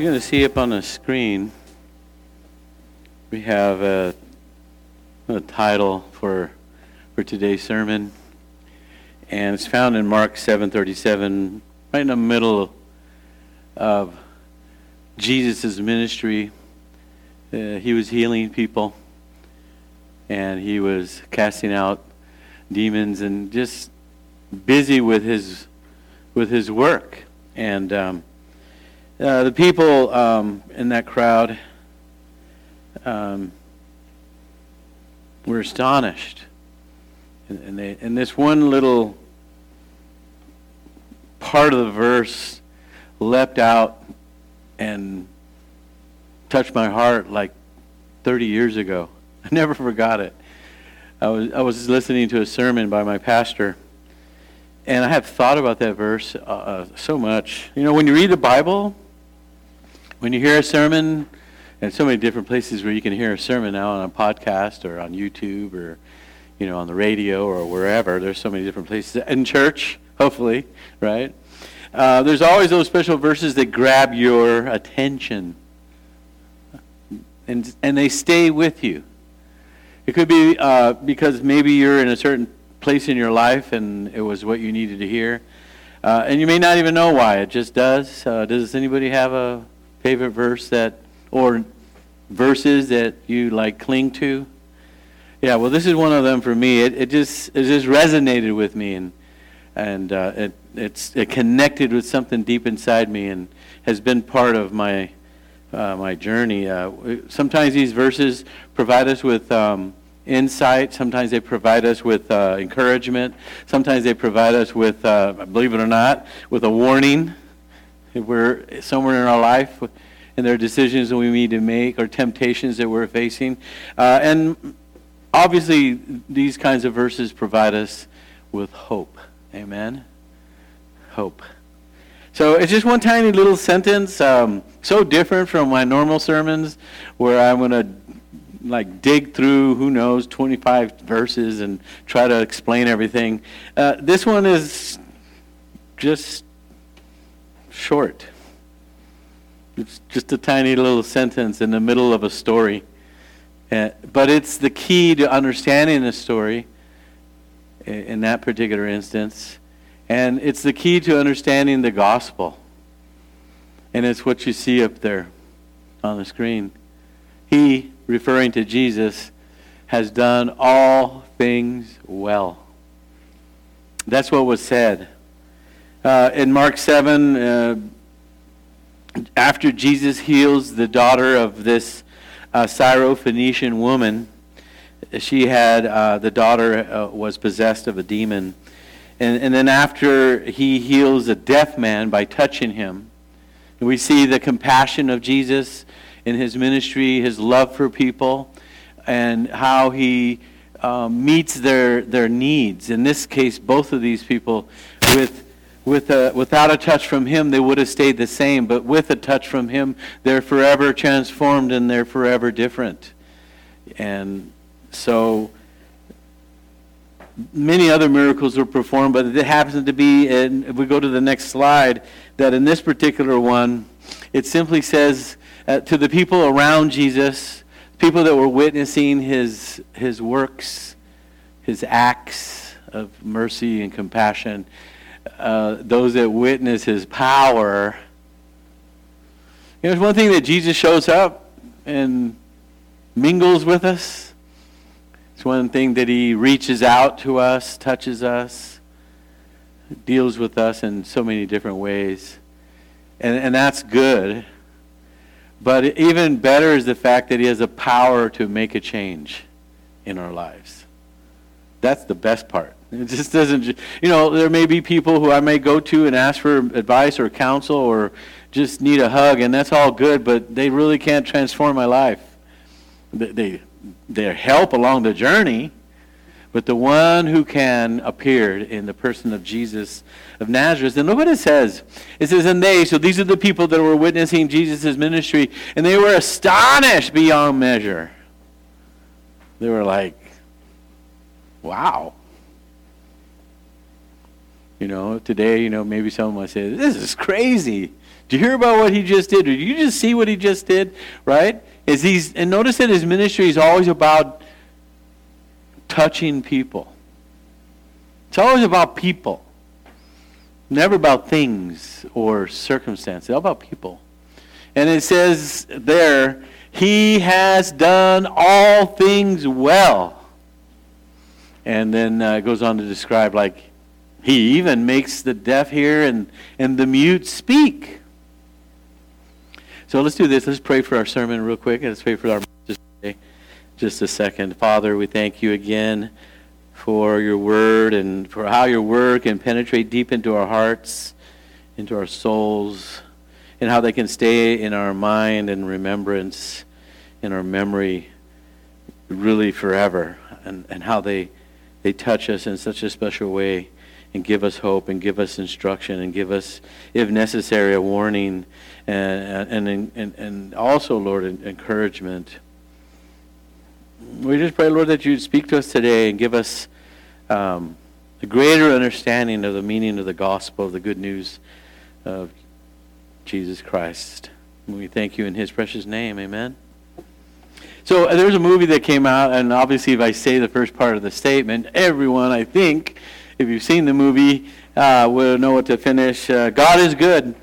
you're going to see up on the screen, we have a, a title for for today's sermon, and it's found in Mark 7:37, right in the middle of Jesus' ministry. Uh, he was healing people, and he was casting out demons, and just busy with his with his work, and. Um, uh, the people um, in that crowd um, were astonished. And, and, they, and this one little part of the verse leapt out and touched my heart like 30 years ago. I never forgot it. I was, I was listening to a sermon by my pastor, and I have thought about that verse uh, uh so much. You know, when you read the Bible, when you hear a sermon, and so many different places where you can hear a sermon now on a podcast or on YouTube or you know on the radio or wherever. There's so many different places in church, hopefully, right? Uh, there's always those special verses that grab your attention, and and they stay with you. It could be uh, because maybe you're in a certain place in your life and it was what you needed to hear. Uh, and you may not even know why. It just does. Uh, does anybody have a favorite verse that, or verses that you like cling to? Yeah, well, this is one of them for me. It, it just it just resonated with me, and and uh, it it's it connected with something deep inside me, and has been part of my uh, my journey. Uh, sometimes these verses provide us with um, insight. Sometimes they provide us with uh, encouragement. Sometimes they provide us with, uh, believe it or not, with a warning. We're somewhere in our life and there are decisions that we need to make or temptations that we're facing. Uh, and obviously, these kinds of verses provide us with hope. Amen? Hope. So it's just one tiny little sentence, um, so different from my normal sermons where I'm going to like dig through who knows 25 verses and try to explain everything. Uh, this one is just short. It's just a tiny little sentence in the middle of a story. Uh, but it's the key to understanding the story in that particular instance. And it's the key to understanding the gospel. And it's what you see up there on the screen. He, referring to Jesus, has done all things well. That's what was said. Uh, in Mark 7, uh, after Jesus heals the daughter of this uh, Syrophoenician woman, she had, uh, the daughter uh, was possessed of a demon. And, and then after he heals a deaf man by touching him, we see the compassion of Jesus in his ministry, his love for people, and how he um, meets their, their needs. In this case, both of these people with with a, without a touch from him, they would have stayed the same. But with a touch from him, they're forever transformed and they're forever different. And so many other miracles were performed, but it happens to be, and if we go to the next slide, that in this particular one, it simply says uh, to the people around Jesus, people that were witnessing his, his works, his acts of mercy and compassion, uh, those that witness his power. You know, it's one thing that Jesus shows up and mingles with us. It's one thing that he reaches out to us, touches us, deals with us in so many different ways. And, and that's good. But even better is the fact that he has a power to make a change in our lives. That's the best part. It just doesn't, you know, there may be people who I may go to and ask for advice or counsel or just need a hug, and that's all good, but they really can't transform my life. They, they, help along the journey, but the one who can appeared in the person of Jesus of Nazareth. And look what it says. It says, and they, so these are the people that were witnessing Jesus' ministry, and they were astonished beyond measure. They were like, wow. You know, today, you know, maybe someone might say, this is crazy. Do you hear about what he just did? Did you just see what he just did? Right? Is he's and notice that his ministry is always about touching people. It's always about people. Never about things or circumstances. It's all about people. And it says there, he has done all things well. And then uh, it goes on to describe like he even makes the deaf hear and, and the mute speak. So let's do this. Let's pray for our sermon real quick. Let's pray for our today. Just a second. Father, we thank you again for your word and for how your word can penetrate deep into our hearts, into our souls, and how they can stay in our mind and remembrance, in our memory, really forever, and, and how they, they touch us in such a special way and give us hope and give us instruction and give us, if necessary, a warning and, and, and, and also, Lord, encouragement. We just pray, Lord, that you'd speak to us today and give us um, a greater understanding of the meaning of the gospel, of the good news of Jesus Christ. We thank you in his precious name. Amen. So uh, there's a movie that came out, and obviously, if I say the first part of the statement, everyone, I think, if you've seen the movie, uh, will know what to finish. Uh, God is good.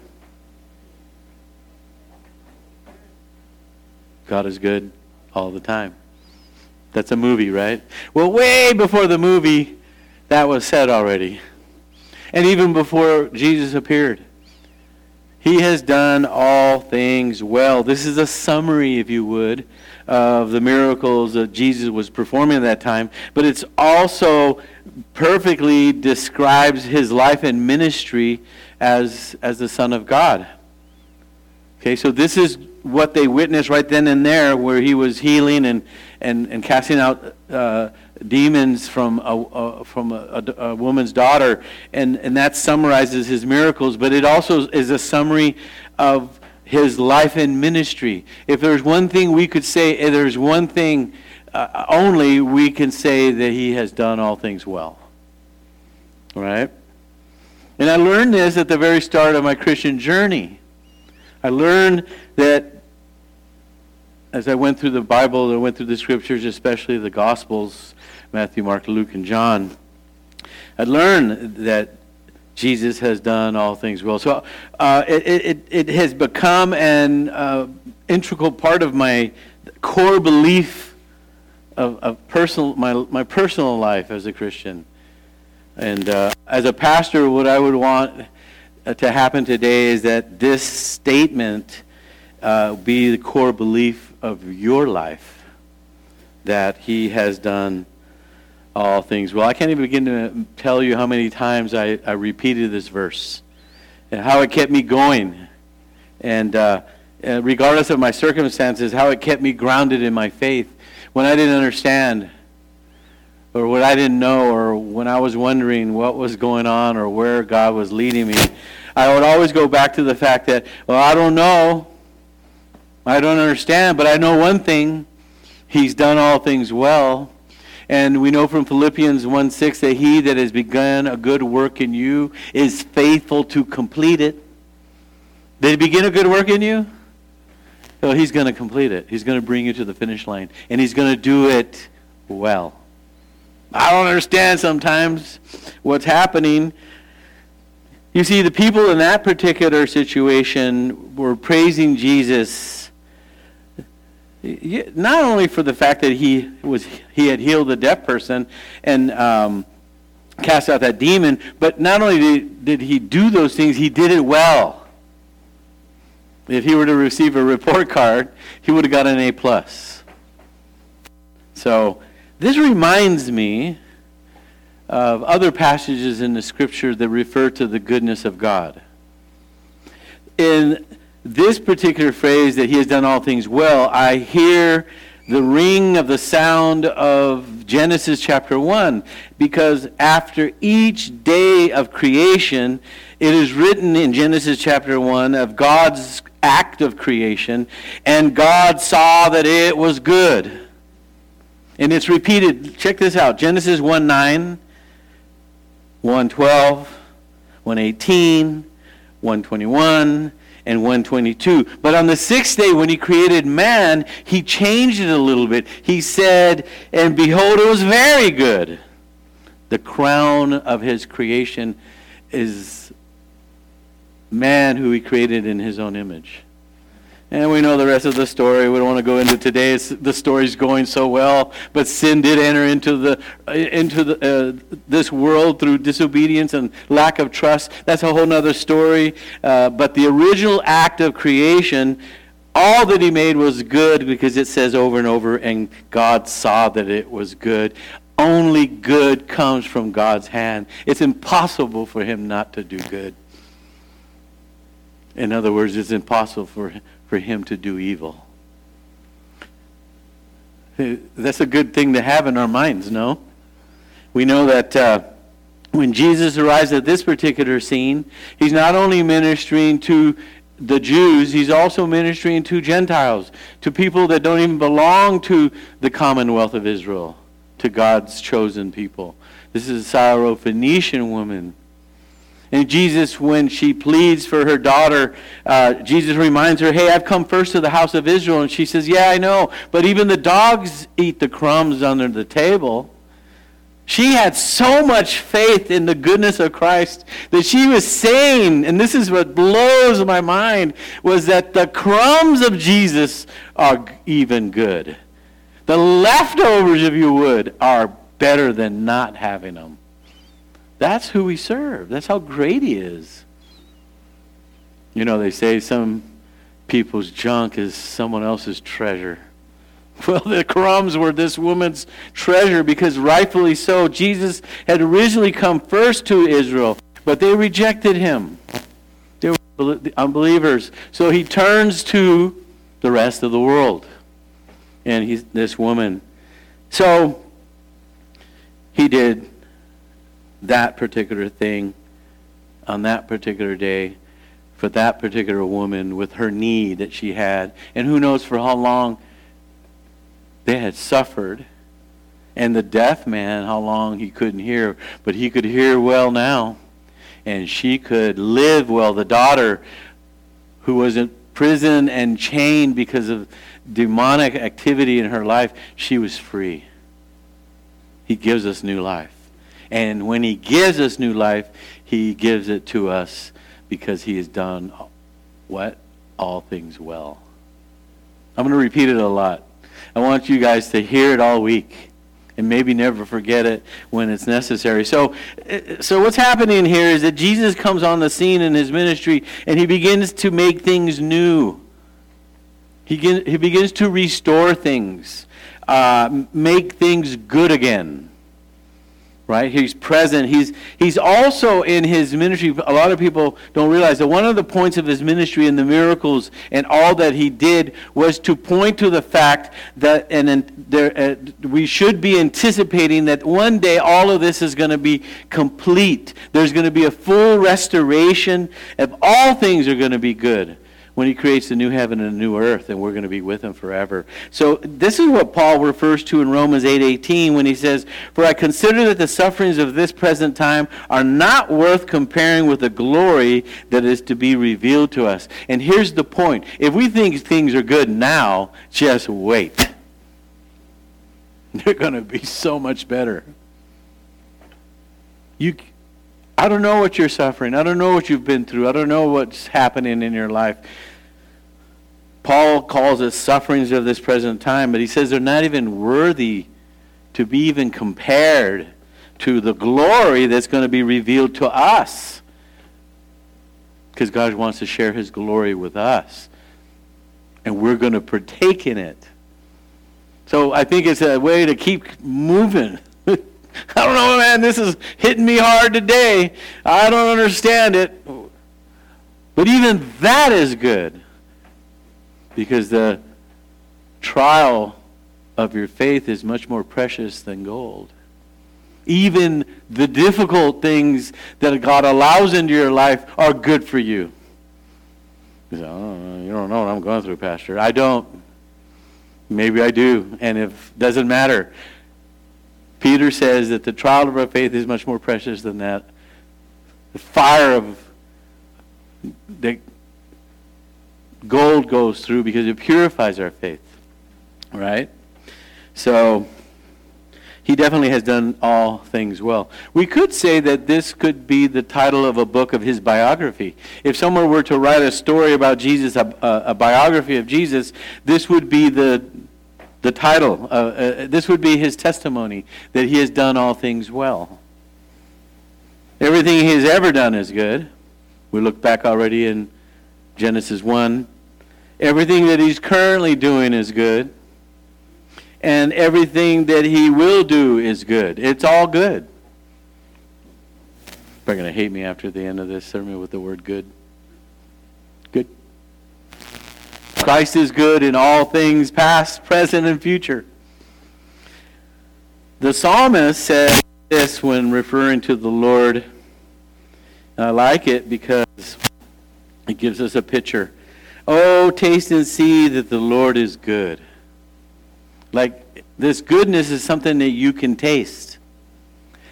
God is good all the time. That's a movie, right? Well, way before the movie, that was said already. And even before Jesus appeared. He has done all things well. This is a summary, if you would, of the miracles that Jesus was performing at that time, but it's also perfectly describes his life and ministry as, as the Son of God. Okay, so this is what they witnessed right then and there, where he was healing and, and, and casting out uh, demons from, a, a from a, a, a, woman's daughter. And, and that summarizes his miracles, but it also is a summary of his life and ministry. If there's one thing we could say, if there's one thing uh, only, we can say that he has done all things well. Right? And I learned this at the very start of my Christian journey. I learned that as I went through the Bible, I went through the scriptures, especially the Gospels, Matthew, Mark, Luke, and John, I learned that Jesus has done all things well. So uh, it, it, it has become an uh, integral part of my core belief of, of personal, my, my personal life as a Christian. And uh, as a pastor, what I would want uh, to happen today is that this statement uh, be the core belief of your life that He has done all things well. I can't even begin to tell you how many times I, I repeated this verse and how it kept me going. And uh, regardless of my circumstances, how it kept me grounded in my faith when I didn't understand or what I didn't know or when I was wondering what was going on or where God was leading me. I would always go back to the fact that, well, I don't know. I don't understand, but I know one thing. He's done all things well. And we know from Philippians 1 6 that he that has begun a good work in you is faithful to complete it. Did he begin a good work in you? Well, he's going to complete it. He's going to bring you to the finish line. And he's going to do it well. I don't understand sometimes what's happening. You see, the people in that particular situation were praising Jesus not only for the fact that he was he had healed the deaf person and um, cast out that demon, but not only did, did he do those things, he did it well. If he were to receive a report card, he would have got an A plus. So this reminds me of other passages in the scripture that refer to the goodness of God. In this particular phrase that he has done all things well, I hear the ring of the sound of Genesis chapter 1 because after each day of creation, it is written in Genesis chapter 1 of God's act of creation, and God saw that it was good. And it's repeated. Check this out Genesis 1 9, 112, 118, 121, and 122. But on the sixth day, when he created man, he changed it a little bit. He said, And behold, it was very good. The crown of his creation is man who he created in his own image. And we know the rest of the story. We don't want to go into today. It's, the story's going so well, but sin did enter into the into the, uh, this world through disobedience and lack of trust. That's a whole other story. Uh, but the original act of creation, all that He made was good because it says over and over, and God saw that it was good. Only good comes from God's hand. It's impossible for Him not to do good. In other words, it's impossible for for him to do evil. That's a good thing to have in our minds, no? We know that uh, when Jesus arrives at this particular scene, he's not only ministering to the Jews, he's also ministering to Gentiles, to people that don't even belong to the commonwealth of Israel, to God's chosen people. This is a Syrophoenician woman and Jesus, when she pleads for her daughter, uh, Jesus reminds her, Hey, I've come first to the house of Israel. And she says, Yeah, I know. But even the dogs eat the crumbs under the table. She had so much faith in the goodness of Christ that she was saying, and this is what blows my mind, was that the crumbs of Jesus are even good. The leftovers, if you would, are better than not having them. That's who we serve. That's how great he is. You know, they say some people's junk is someone else's treasure. Well, the crumbs were this woman's treasure because rightfully so. Jesus had originally come first to Israel, but they rejected him. They were unbelievers. So he turns to the rest of the world. And he's this woman. So he did that particular thing on that particular day for that particular woman with her need that she had. And who knows for how long they had suffered. And the deaf man, how long he couldn't hear. But he could hear well now. And she could live well. The daughter who was in prison and chained because of demonic activity in her life, she was free. He gives us new life. And when He gives us new life, He gives it to us because He has done what? All things well. I'm going to repeat it a lot. I want you guys to hear it all week and maybe never forget it when it's necessary. So, so what's happening here is that Jesus comes on the scene in his ministry and he begins to make things new. He, he begins to restore things, uh, make things good again right? He's present. He's, he's also in his ministry. A lot of people don't realize that one of the points of his ministry and the miracles and all that he did was to point to the fact that, and there, uh, we should be anticipating that one day all of this is going to be complete. There's going to be a full restoration, of all things are going to be good when he creates a new heaven and a new earth and we're going to be with him forever. So this is what Paul refers to in Romans 8:18 when he says, "For I consider that the sufferings of this present time are not worth comparing with the glory that is to be revealed to us." And here's the point. If we think things are good now, just wait. They're going to be so much better. You I don't know what you're suffering. I don't know what you've been through. I don't know what's happening in your life. Paul calls it sufferings of this present time, but he says they're not even worthy to be even compared to the glory that's going to be revealed to us. Because God wants to share his glory with us. And we're going to partake in it. So I think it's a way to keep moving. I don't know, man, this is hitting me hard today. I don't understand it. But even that is good. Because the trial of your faith is much more precious than gold. Even the difficult things that God allows into your life are good for you. You, say, oh, you don't know what I'm going through, Pastor. I don't. Maybe I do. And if doesn't matter. Peter says that the trial of our faith is much more precious than that. The fire of that gold goes through because it purifies our faith. Right? So, he definitely has done all things well. We could say that this could be the title of a book of his biography. If someone were to write a story about Jesus, a, a, biography of Jesus, this would be the, the title. Uh, uh, this would be his testimony that he has done all things well. Everything he has ever done is good. We look back already in Genesis 1. Everything that he's currently doing is good and everything that he will do is good. It's all good. They're going to hate me after the end of this sermon with the word good. Good. Christ is good in all things, past, present, and future. The psalmist said this when referring to the Lord. I like it because it gives us a picture. Oh, taste and see that the Lord is good. Like, this goodness is something that you can taste.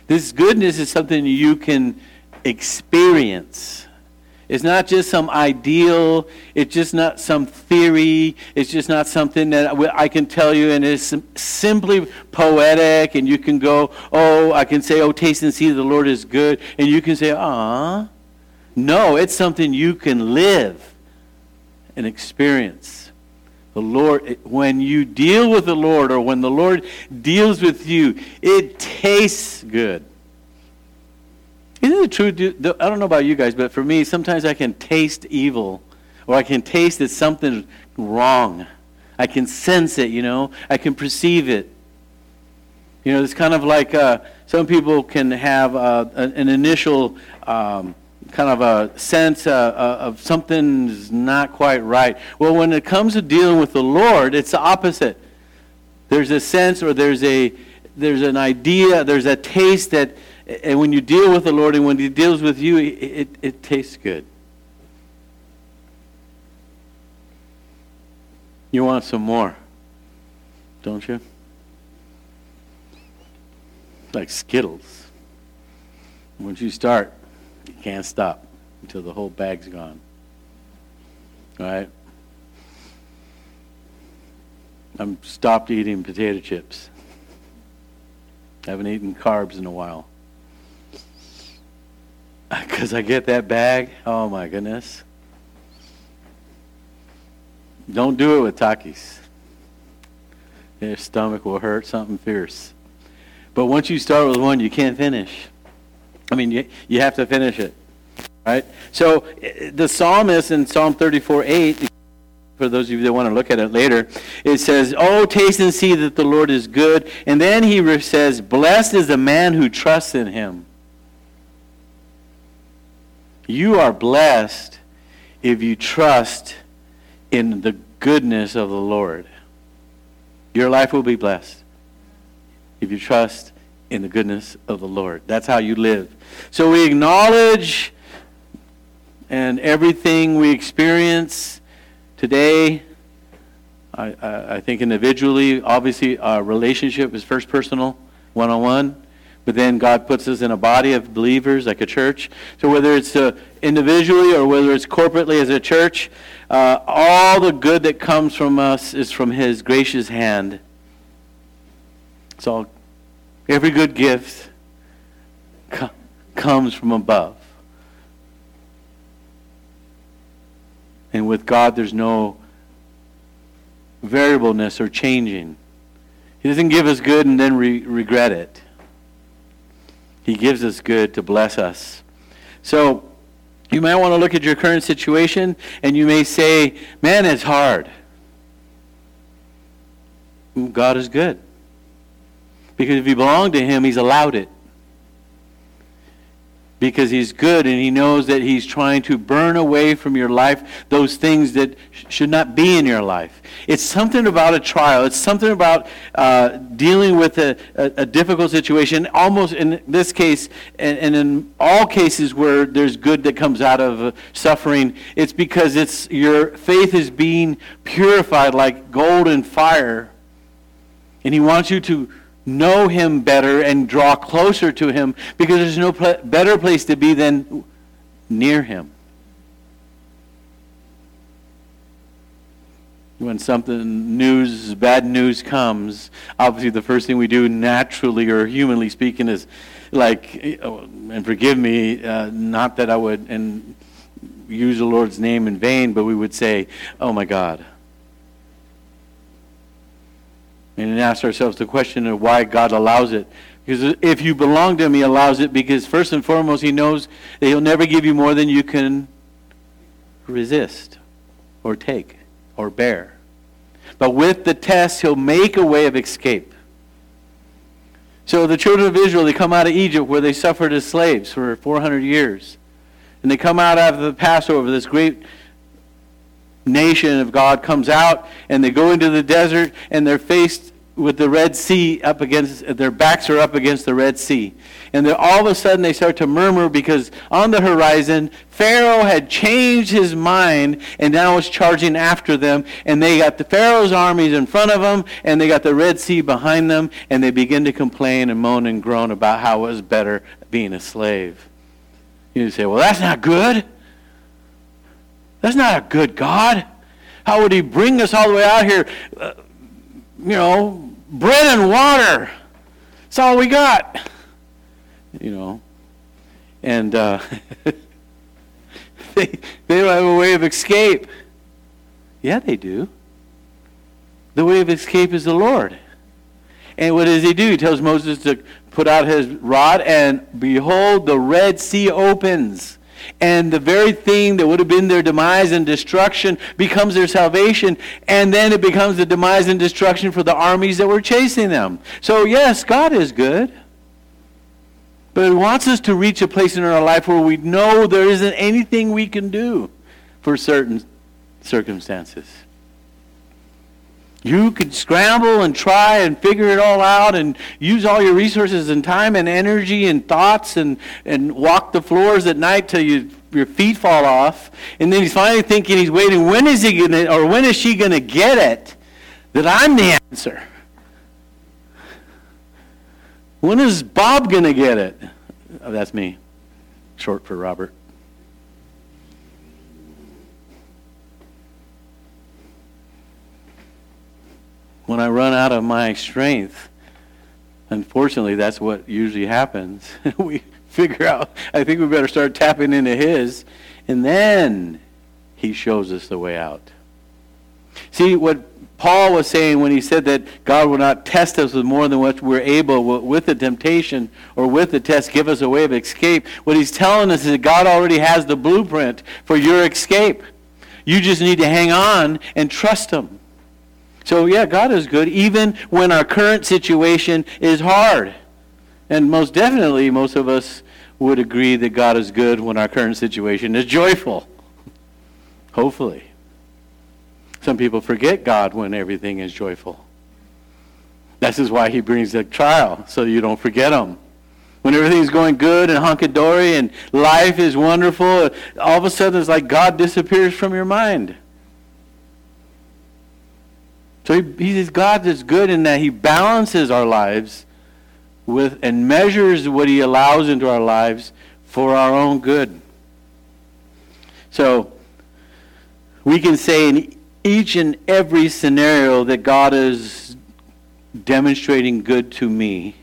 This goodness is something you can experience. It's not just some ideal. It's just not some theory. It's just not something that I can tell you and it's simply poetic. And you can go, oh, I can say, oh, taste and see that the Lord is good. And you can say, ah. No, it's something you can live and experience. The Lord, when you deal with the Lord or when the Lord deals with you, it tastes good. Isn't it true? I don't know about you guys, but for me, sometimes I can taste evil or I can taste that something's wrong. I can sense it, you know, I can perceive it. You know, it's kind of like uh, some people can have uh, an initial. Um, kind of a sense uh, uh, of something's not quite right. Well, when it comes to dealing with the Lord, it's the opposite. There's a sense or there's a there's an idea, there's a taste that and when you deal with the Lord and when he deals with you, it, it, it tastes good. You want some more, don't you? Like Skittles. Once you start, can't stop until the whole bag's gone. All right? I'm stopped eating potato chips. I haven't eaten carbs in a while. Because I get that bag, oh my goodness. Don't do it with Takis. Your stomach will hurt something fierce. But once you start with one, you can't finish. I mean, you, you have to finish it. Right? So the psalmist in Psalm 34 8, for those of you that want to look at it later, it says, Oh, taste and see that the Lord is good. And then he says, Blessed is the man who trusts in him. You are blessed if you trust in the goodness of the Lord. Your life will be blessed if you trust in the goodness of the Lord. That's how you live. So we acknowledge and everything we experience today, I, I, I think individually, obviously our relationship is first personal, one on one. But then God puts us in a body of believers, like a church. So whether it's uh, individually or whether it's corporately as a church, uh, all the good that comes from us is from His gracious hand. It's all Every good gift co- comes from above. And with God, there's no variableness or changing. He doesn't give us good and then re- regret it. He gives us good to bless us. So, you might want to look at your current situation and you may say, Man, it's hard. Mm, God is good. Because if you belong to Him, He's allowed it. Because He's good and He knows that He's trying to burn away from your life those things that sh- should not be in your life. It's something about a trial. It's something about uh, dealing with a, a, a, difficult situation. Almost in this case, and, and, in all cases where there's good that comes out of uh, suffering, it's because it's your faith is being purified like gold in fire. And He wants you to know him better and draw closer to him because there's no pl- better place to be than near him. when something news, bad news comes, obviously the first thing we do naturally or humanly speaking is like, oh, and forgive me, uh, not that I would and use the Lord's name in vain, but we would say, oh my God. And ask ourselves the question of why God allows it. Because if you belong to Him, He allows it because first and foremost, He knows that He'll never give you more than you can resist or take or bear. But with the test, he'll make a way of escape. So the children of Israel, they come out of Egypt where they suffered as slaves for 400 years. And they come out after the Passover, this great nation of God comes out, and they go into the desert, and they're faced with the Red Sea up against, their backs are up against the Red Sea. And then all of a sudden they start to murmur because on the horizon, Pharaoh had changed his mind and now is charging after them. And they got the Pharaoh's armies in front of them and they got the Red Sea behind them. And they begin to complain and moan and groan about how it was better being a slave. You say, well, that's not good. That's not a good God. How would he bring us all the way out here? Uh, you know, bread and water. That's all we got. You know. And uh, they, they don't have a way of escape. Yeah, they do. The way of escape is the Lord. And what does he do? He tells Moses to put out his rod, and behold, the Red Sea opens and the very thing that would have been their demise and destruction becomes their salvation, and then it becomes the demise and destruction for the armies that were chasing them. So, yes, God is good. But He wants us to reach a place in our life where we know there isn't anything we can do for certain circumstances. You could scramble and try and figure it all out and use all your resources and time and energy and thoughts and, and walk the floors at night till you, your feet fall off. And then he's finally thinking, he's waiting, when is he going to, or when is she going to get it that I'm the answer? When is Bob going to get it? Oh, that's me, short for Robert. When I run out of my strength, unfortunately, that's what usually happens. we figure out, I think we better start tapping into His, and then He shows us the way out. See, what Paul was saying when he said that God will not test us with more than what we're able with the temptation or with the test, give us a way of escape. What he's telling us is that God already has the blueprint for your escape. You just need to hang on and trust Him. So, yeah, God is good even when our current situation is hard. And most definitely, most of us would agree that God is good when our current situation is joyful. Hopefully. Some people forget God when everything is joyful. This is why he brings the trial, so you don't forget him. When everything's going good and hunky-dory and life is wonderful, all of a sudden it's like God disappears from your mind. So he, he's God that's good in that he balances our lives with and measures what he allows into our lives for our own good. So we can say in each and every scenario that God is demonstrating good to me.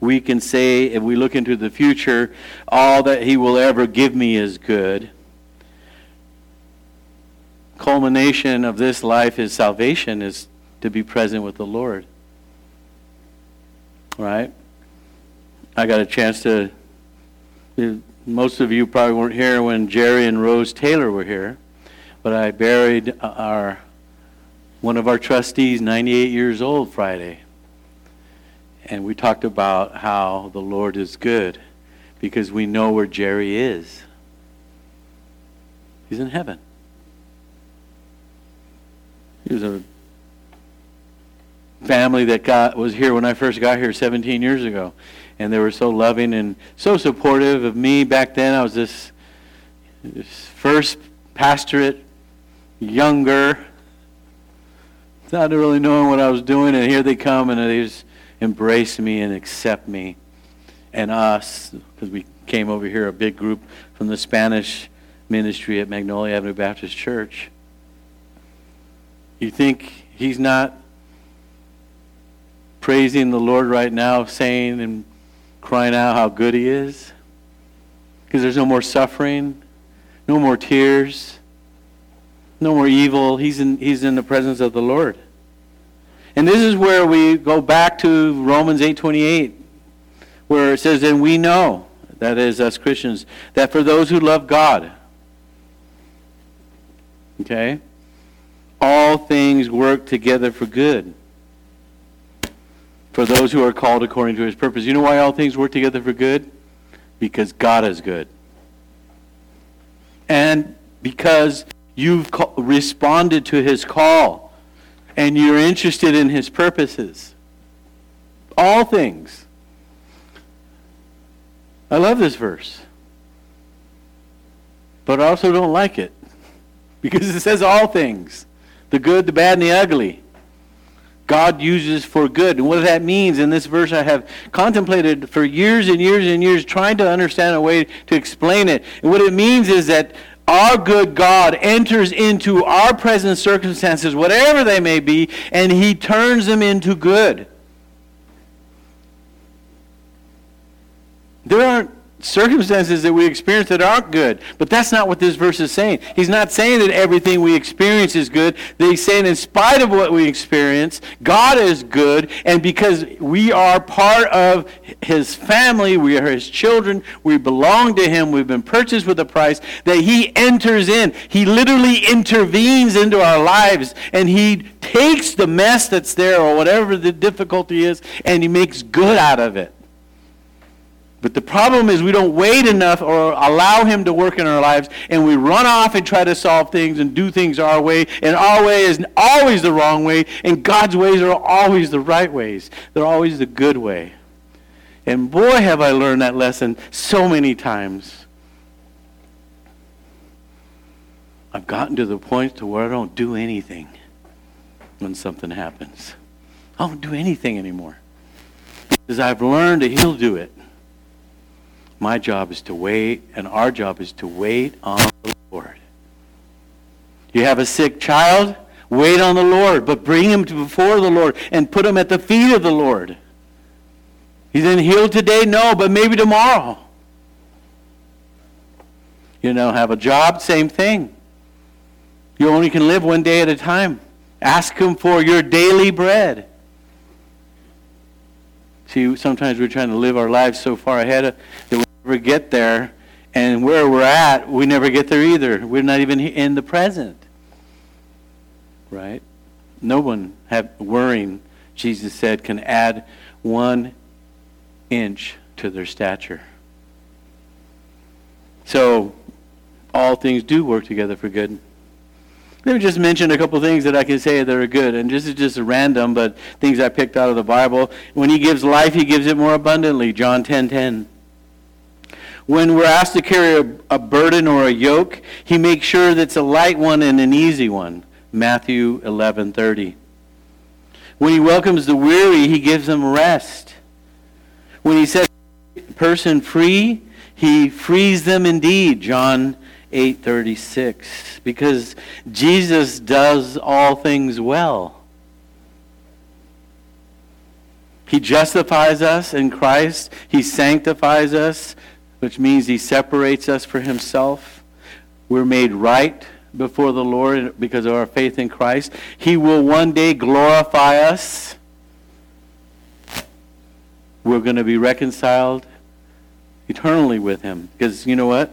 We can say, if we look into the future, all that he will ever give me is good. Culmination of this life is salvation, is to be present with the Lord. Right? I got a chance to. Most of you probably weren't here when Jerry and Rose Taylor were here, but I buried our one of our trustees, 98 years old, Friday. And we talked about how the Lord is good because we know where Jerry is. He's in heaven. He was a family that got was here when I first got here 17 years ago, and they were so loving and so supportive of me back then. I was this, this first pastorate, younger, not really knowing what I was doing, and here they come and they just embrace me and accept me and us because we came over here a big group from the Spanish ministry at Magnolia Avenue Baptist Church. You think he's not praising the Lord right now, saying and crying out how good he is? Because there's no more suffering, no more tears, no more evil. He's in, he's in the presence of the Lord. And this is where we go back to Romans 8:28 where it says and we know that is us Christians that for those who love God okay all things work together for good for those who are called according to his purpose. You know why all things work together for good? Because God is good. And because you've responded to his call and you're interested in his purposes. All things. I love this verse. But I also don't like it. Because it says all things the good, the bad, and the ugly. God uses for good. And what that means in this verse, I have contemplated for years and years and years, trying to understand a way to explain it. And what it means is that our good God enters into our present circumstances, whatever they may be, and he turns them into good. There aren't circumstances that we experience that aren't good. But that's not what this verse is saying. He's not saying that everything we experience is good. He's saying in spite of what we experience, God is good. And because we are part of his family, we are his children, we belong to him, we've been purchased with a price, that he enters in. He literally intervenes into our lives and he takes the mess that's there or whatever the difficulty is and he makes good out of it. But the problem is we don't wait enough or allow him to work in our lives and we run off and try to solve things and do things our way. And our way is always the wrong way and God's ways are always the right ways. They're always the good way. And boy, have I learned that lesson so many times. I've gotten to the point to where I don't do anything when something happens. I don't do anything anymore. Because I've learned that he'll do it. My job is to wait, and our job is to wait on the Lord. You have a sick child? Wait on the Lord, but bring him before the Lord and put him at the feet of the Lord. He's in healed today? No, but maybe tomorrow. You know, have a job? Same thing. You only can live one day at a time. Ask him for your daily bread. See, sometimes we're trying to live our lives so far ahead that we never get there. And where we're at, we never get there either. We're not even in the present. Right? No one have worrying, Jesus said, can add one inch to their stature. So all things do work together for good. Let me just mention a couple things that I can say that are good. And this is just random, but things I picked out of the Bible. When he gives life, he gives it more abundantly. John 10 10. When we're asked to carry a, a burden or a yoke, he makes sure that it's a light one and an easy one. Matthew 11:30. When he welcomes the weary, he gives them rest. When he sets person free, he frees them indeed. John 8:36 because Jesus does all things well. He justifies us in Christ, he sanctifies us, which means he separates us for himself. We're made right before the Lord because of our faith in Christ. He will one day glorify us. We're going to be reconciled eternally with him because you know what?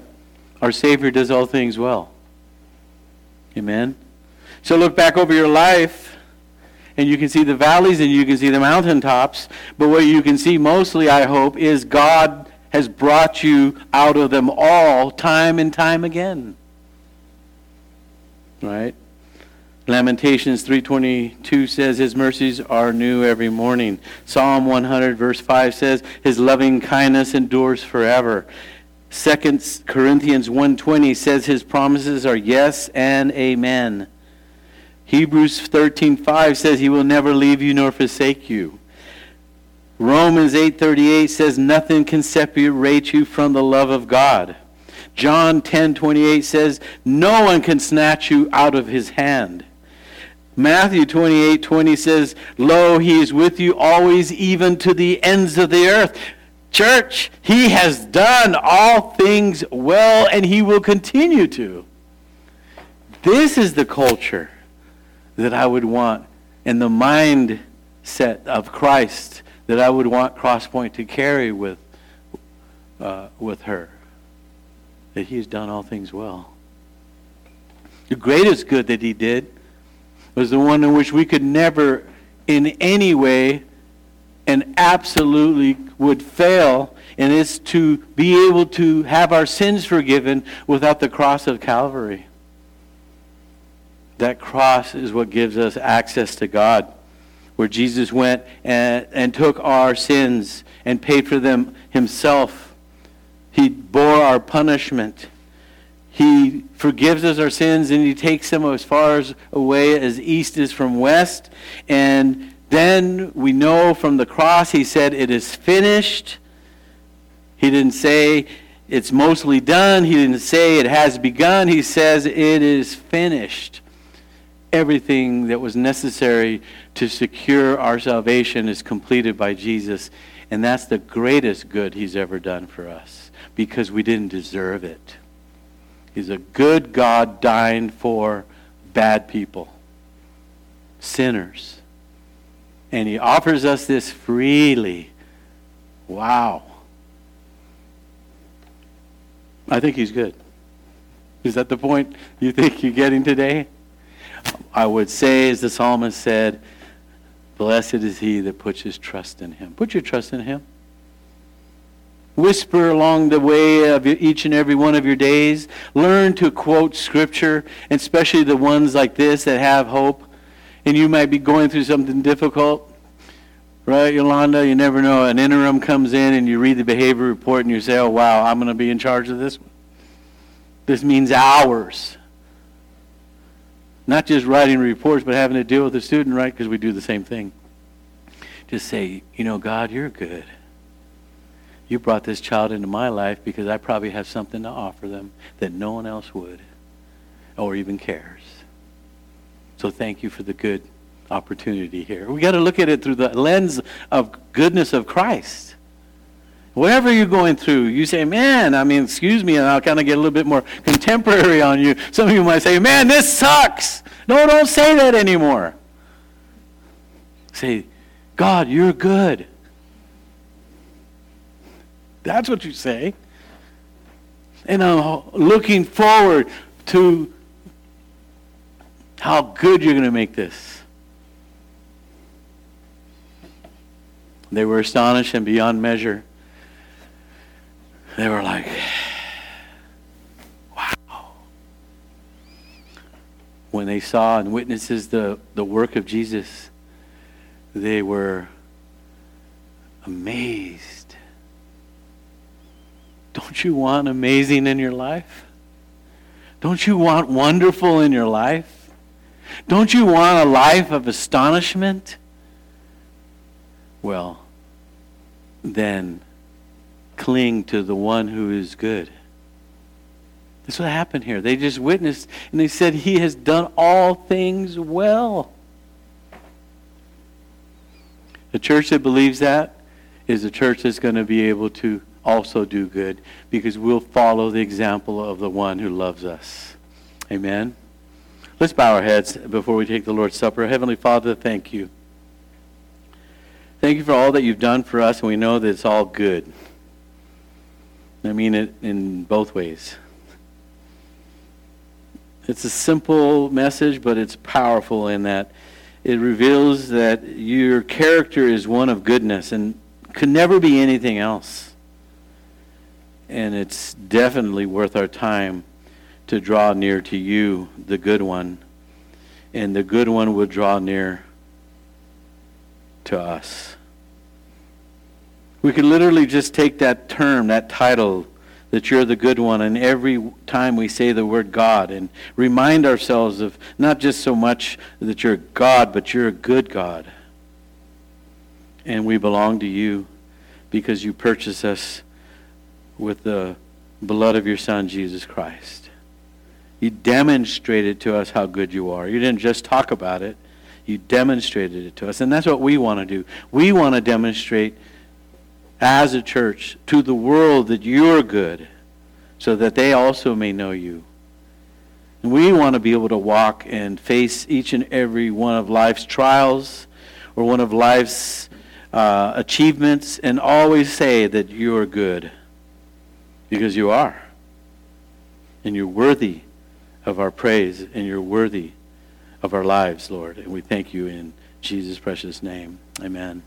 Our Savior does all things well. Amen? So look back over your life, and you can see the valleys and you can see the mountaintops. But what you can see mostly, I hope, is God has brought you out of them all time and time again. Right? Lamentations 3:22 says his mercies are new every morning. Psalm 100 verse 5 says his loving kindness endures forever. 2 Corinthians 1:20 says his promises are yes and amen. Hebrews 13:5 says he will never leave you nor forsake you. Romans 8:38 says nothing can separate you from the love of God. John 10:28 says no one can snatch you out of his hand. Matthew 28:20 20 says, Lo, he is with you always, even to the ends of the earth. Church, he has done all things well, and he will continue to. This is the culture that I would want and the mindset of Christ that I would want Crosspoint to carry with, uh, with her. That he has done all things well. The greatest good that he did was the one in which we could never, in any way, and absolutely would fail, and it's to be able to have our sins forgiven without the cross of Calvary. That cross is what gives us access to God, where Jesus went and, and took our sins and paid for them himself. He bore our punishment. He forgives us our sins and he takes them as far as away as east is from west. And then we know from the cross, he said, It is finished. He didn't say it's mostly done. He didn't say it has begun. He says it is finished. Everything that was necessary to secure our salvation is completed by Jesus. And that's the greatest good he's ever done for us because we didn't deserve it. He's a good God dying for bad people, sinners. And he offers us this freely. Wow. I think he's good. Is that the point you think you're getting today? I would say, as the psalmist said, Blessed is he that puts his trust in him. Put your trust in him whisper along the way of each and every one of your days. Learn to quote Scripture, especially the ones like this that have hope. And you might be going through something difficult. Right, Yolanda? You never know. An interim comes in and you read the behavior report and you say, oh, wow, I'm going to be in charge of this one. This means hours. Not just writing reports, but having to deal with the student, right? Because we do the same thing. Just say, you know, God, you're good you brought this child into my life because I probably have something to offer them that no one else would or even cares. So thank you for the good opportunity here. We got to look at it through the lens of goodness of Christ. Whatever you're going through, you say, man, I mean, excuse me, and I'll kind of get a little bit more contemporary on you. Some of you might say, man, this sucks. No, don't say that anymore. Say, God, you're good. That's what you say. And I'm looking forward to how good you're going to make this. They were astonished and beyond measure. They were like, wow. When they saw and witnesses the, the work of Jesus, they were amazed don't you want amazing in your life? Don't you want wonderful in your life? Don't you want a life of astonishment? Well, then cling to the one who is good. That's what happened here. They just witnessed and they said, He has done all things well. The church that believes that is a church that's going to be able to also do good because we'll follow the example of the one who loves us. Amen. Let's bow our heads before we take the Lord's Supper. Heavenly Father, thank you. Thank you for all that you've done for us, and we know that it's all good. I mean it in both ways. It's a simple message, but it's powerful in that it reveals that your character is one of goodness and could never be anything else and it's definitely worth our time to draw near to you, the good one, and the good one will draw near to us. We could literally just take that term, that title, that you're the good one, and every time we say the word God and remind ourselves of not just so much that you're God, but you're a good God. And we belong to you because you purchase us with the blood of your Son, Jesus Christ. You demonstrated to us how good you are. You didn't just talk about it, You demonstrated it to us. And that's what we want to do. We want to demonstrate as a church to the world that you're good so that they also may know you. And we want to be able to walk and face each and every one of life's trials or one of life's uh, achievements and always say that you are good because you are. And you're worthy of our praise and you're worthy of our lives, Lord. And we thank you in Jesus' precious name. Amen.